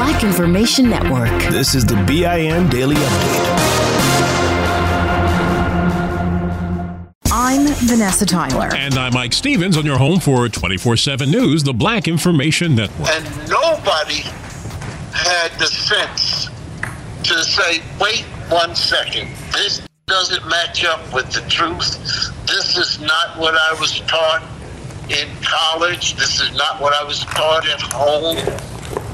Black Information Network. This is the BIN Daily Update. I'm Vanessa Tyler. And I'm Mike Stevens on your home for 24 7 News, the Black Information Network. And nobody had the sense to say, wait one second, this doesn't match up with the truth. This is not what I was taught in college. This is not what I was taught at home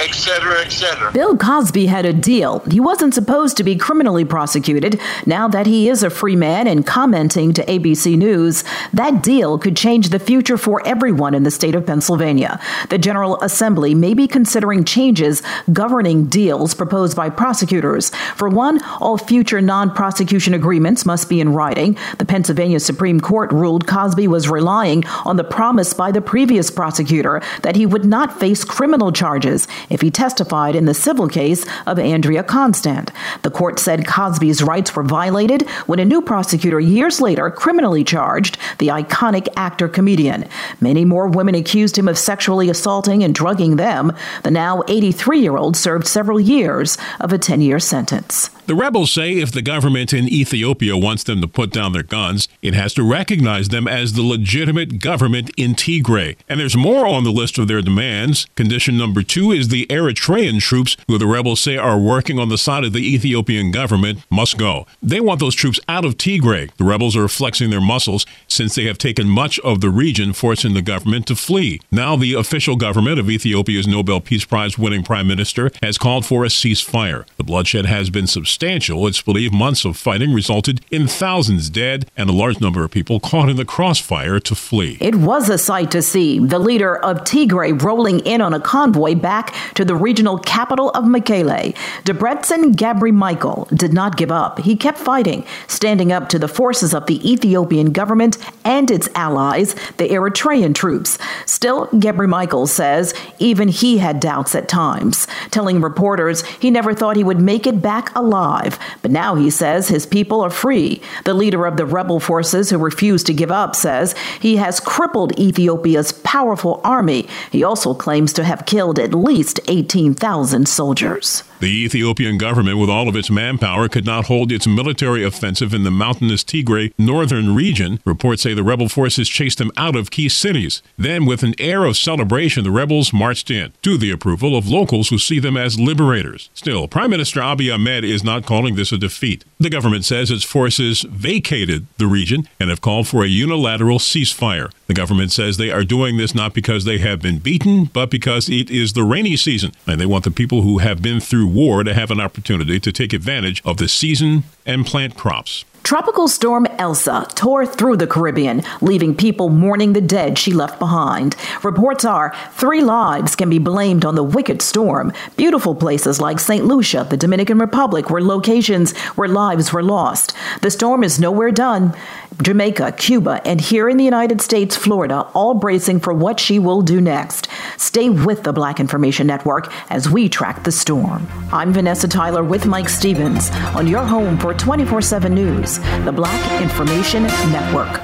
etc., etc. Bill Cosby had a deal. He wasn't supposed to be criminally prosecuted. Now that he is a free man and commenting to ABC News, that deal could change the future for everyone in the state of Pennsylvania. The General Assembly may be considering changes governing deals proposed by prosecutors. For one, all future non prosecution agreements must be in writing. The Pennsylvania Supreme Court ruled Cosby was relying on the promise by the previous prosecutor that he would not face criminal charges if he testified in the civil case of Andrea Constand. The court said Cosby's rights were violated when a new prosecutor years later criminally charged the iconic actor comedian. Many more women accused him of sexually assaulting and drugging them. The now 83 year old served several years of a 10 year sentence. The rebels say if the government in Ethiopia wants them to put down their guns, it has to recognize them as the legitimate government in Tigray. And there's more on the list of their demands. Condition number two is the Eritrean troops, who the rebels say are working on the side of the Ethiopian government, must go. They want those troops out of Tigray. The rebels are flexing their muscles since they have taken much of the region, forcing the government to flee. Now, the official government of Ethiopia's Nobel Peace Prize winning prime minister has called for a ceasefire. The bloodshed has been substantial substantial. It's believed months of fighting resulted in thousands dead and a large number of people caught in the crossfire to flee. It was a sight to see. The leader of Tigray rolling in on a convoy back to the regional capital of Mekele. Debretsion Gebremichael did not give up. He kept fighting, standing up to the forces of the Ethiopian government and its allies, the Eritrean troops. Still, Gebremichael says even he had doubts at times, telling reporters he never thought he would make it back alive. But now he says his people are free. The leader of the rebel forces who refused to give up says he has crippled Ethiopia's powerful army. He also claims to have killed at least 18,000 soldiers. The Ethiopian government, with all of its manpower, could not hold its military offensive in the mountainous Tigray northern region. Reports say the rebel forces chased them out of key cities. Then, with an air of celebration, the rebels marched in, to the approval of locals who see them as liberators. Still, Prime Minister Abiy Ahmed is not calling this a defeat. The government says its forces vacated the region and have called for a unilateral ceasefire. The government says they are doing this not because they have been beaten, but because it is the rainy season, and they want the people who have been through war to have an opportunity to take advantage of the season and plant crops. Tropical storm Elsa tore through the Caribbean, leaving people mourning the dead she left behind. Reports are three lives can be blamed on the wicked storm. Beautiful places like St. Lucia, the Dominican Republic, were locations where lives were lost. The storm is nowhere done. Jamaica, Cuba, and here in the United States, Florida, all bracing for what she will do next. Stay with the Black Information Network as we track the storm. I'm Vanessa Tyler with Mike Stevens on your home for 24 7 News the Black Information Network.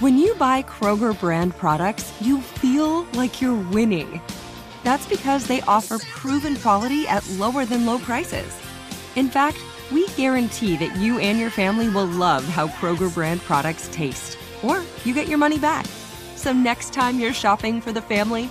When you buy Kroger brand products, you feel like you're winning. That's because they offer proven quality at lower than low prices. In fact, we guarantee that you and your family will love how Kroger brand products taste, or you get your money back. So next time you're shopping for the family,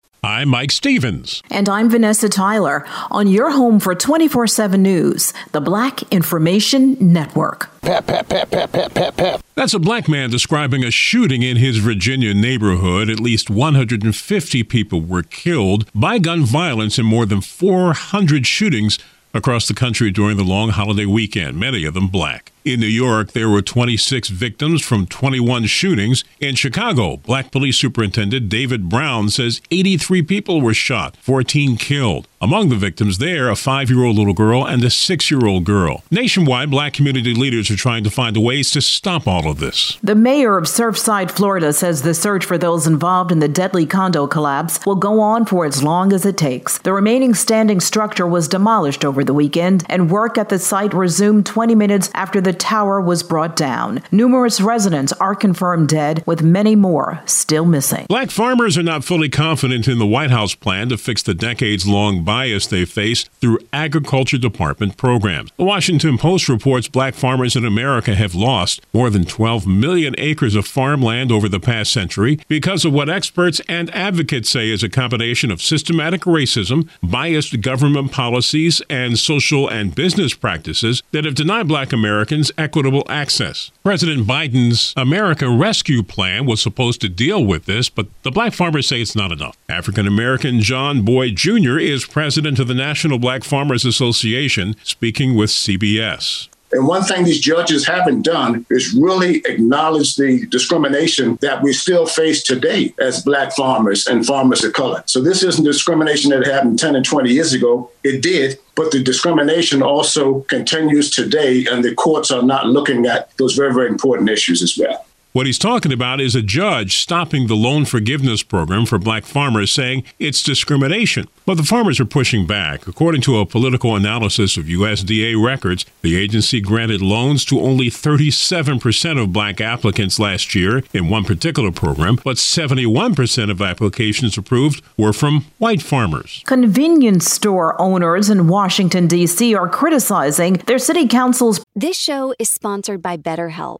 I'm Mike Stevens. And I'm Vanessa Tyler on your home for 24 7 news, the Black Information Network. Pep, pep, pep, pep, pep, pep, pep. That's a black man describing a shooting in his Virginia neighborhood. At least 150 people were killed by gun violence in more than 400 shootings across the country during the long holiday weekend, many of them black. In New York, there were 26 victims from 21 shootings. In Chicago, Black Police Superintendent David Brown says 83 people were shot, 14 killed. Among the victims there, a five year old little girl and a six year old girl. Nationwide, black community leaders are trying to find ways to stop all of this. The mayor of Surfside, Florida says the search for those involved in the deadly condo collapse will go on for as long as it takes. The remaining standing structure was demolished over the weekend, and work at the site resumed 20 minutes after the the tower was brought down. Numerous residents are confirmed dead, with many more still missing. Black farmers are not fully confident in the White House plan to fix the decades long bias they face through Agriculture Department programs. The Washington Post reports black farmers in America have lost more than 12 million acres of farmland over the past century because of what experts and advocates say is a combination of systematic racism, biased government policies, and social and business practices that have denied black Americans equitable access. President Biden's America Rescue Plan was supposed to deal with this, but the black farmers say it's not enough. African American John Boyd Jr. is president of the National Black Farmers Association, speaking with CBS. And one thing these judges haven't done is really acknowledge the discrimination that we still face today as black farmers and farmers of color. So this isn't discrimination that happened 10 and 20 years ago. It did, but the discrimination also continues today, and the courts are not looking at those very, very important issues as well. What he's talking about is a judge stopping the loan forgiveness program for black farmers, saying it's discrimination. But the farmers are pushing back. According to a political analysis of USDA records, the agency granted loans to only 37% of black applicants last year in one particular program, but 71% of applications approved were from white farmers. Convenience store owners in Washington, D.C. are criticizing their city council's. This show is sponsored by BetterHelp.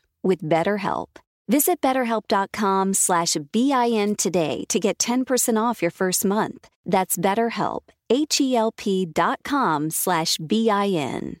with BetterHelp. Visit betterhelp.com slash BIN today to get 10% off your first month. That's BetterHelp, H-E-L-P dot com slash BIN.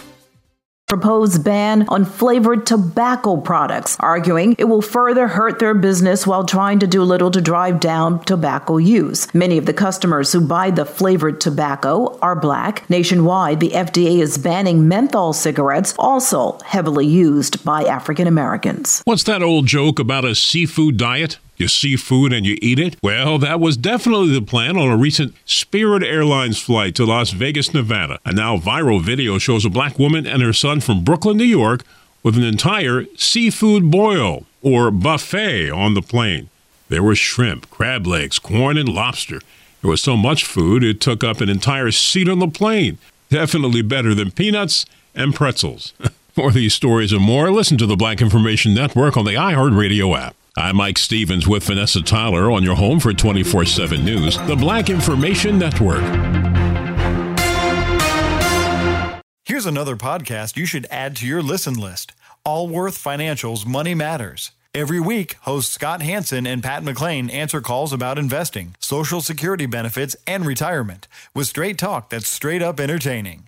proposed ban on flavored tobacco products, arguing it will further hurt their business while trying to do little to drive down tobacco use. Many of the customers who buy the flavored tobacco are black. Nationwide, the FDA is banning menthol cigarettes, also heavily used by African Americans. What's that old joke about a seafood diet? You see food and you eat it? Well, that was definitely the plan on a recent Spirit Airlines flight to Las Vegas, Nevada. A now viral video shows a black woman and her son from Brooklyn, New York, with an entire seafood boil or buffet on the plane. There was shrimp, crab legs, corn, and lobster. There was so much food, it took up an entire seat on the plane. Definitely better than peanuts and pretzels. For these stories and more, listen to the Black Information Network on the iHeartRadio app. I'm Mike Stevens with Vanessa Tyler on your home for 24 7 News, the Black Information Network. Here's another podcast you should add to your listen list Allworth Financial's Money Matters. Every week, hosts Scott Hanson and Pat McClain answer calls about investing, Social Security benefits, and retirement with straight talk that's straight up entertaining.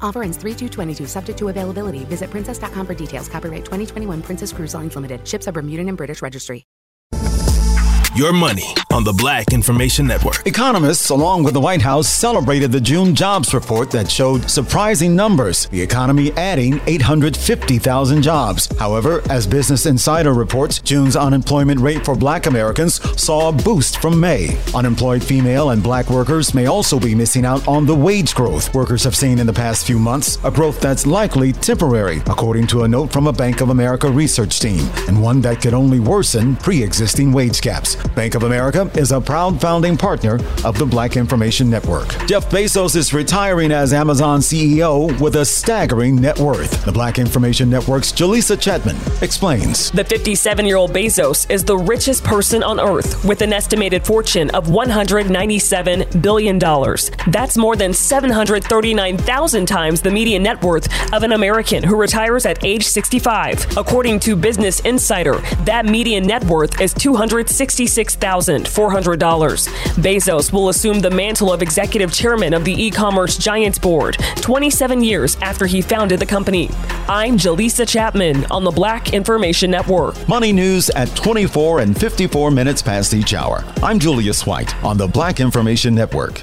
Offer ends 3222, subject to availability. Visit princess.com for details. Copyright 2021 Princess Cruise Lines Limited. Ships are Bermudan and British Registry. Your money on the Black Information Network. Economists, along with the White House, celebrated the June jobs report that showed surprising numbers. The economy adding 850,000 jobs. However, as Business Insider reports, June's unemployment rate for black Americans saw a boost from May. Unemployed female and black workers may also be missing out on the wage growth workers have seen in the past few months, a growth that's likely temporary, according to a note from a Bank of America research team, and one that could only worsen pre existing wage gaps. Bank of America is a proud founding partner of the Black Information Network. Jeff Bezos is retiring as Amazon CEO with a staggering net worth. The Black Information Network's Jaleesa Chapman explains. The 57 year old Bezos is the richest person on earth with an estimated fortune of $197 billion. That's more than 739,000 times the median net worth of an American who retires at age 65. According to Business Insider, that median net worth is $266,400. Bezos will assume the mantle of executive chairman of the e commerce giants board 27 years after he founded the company. I'm Jaleesa Chapman on the Black Information Network. Money news at 24 and 54 minutes past each hour. I'm Julius White on the Black Information Network.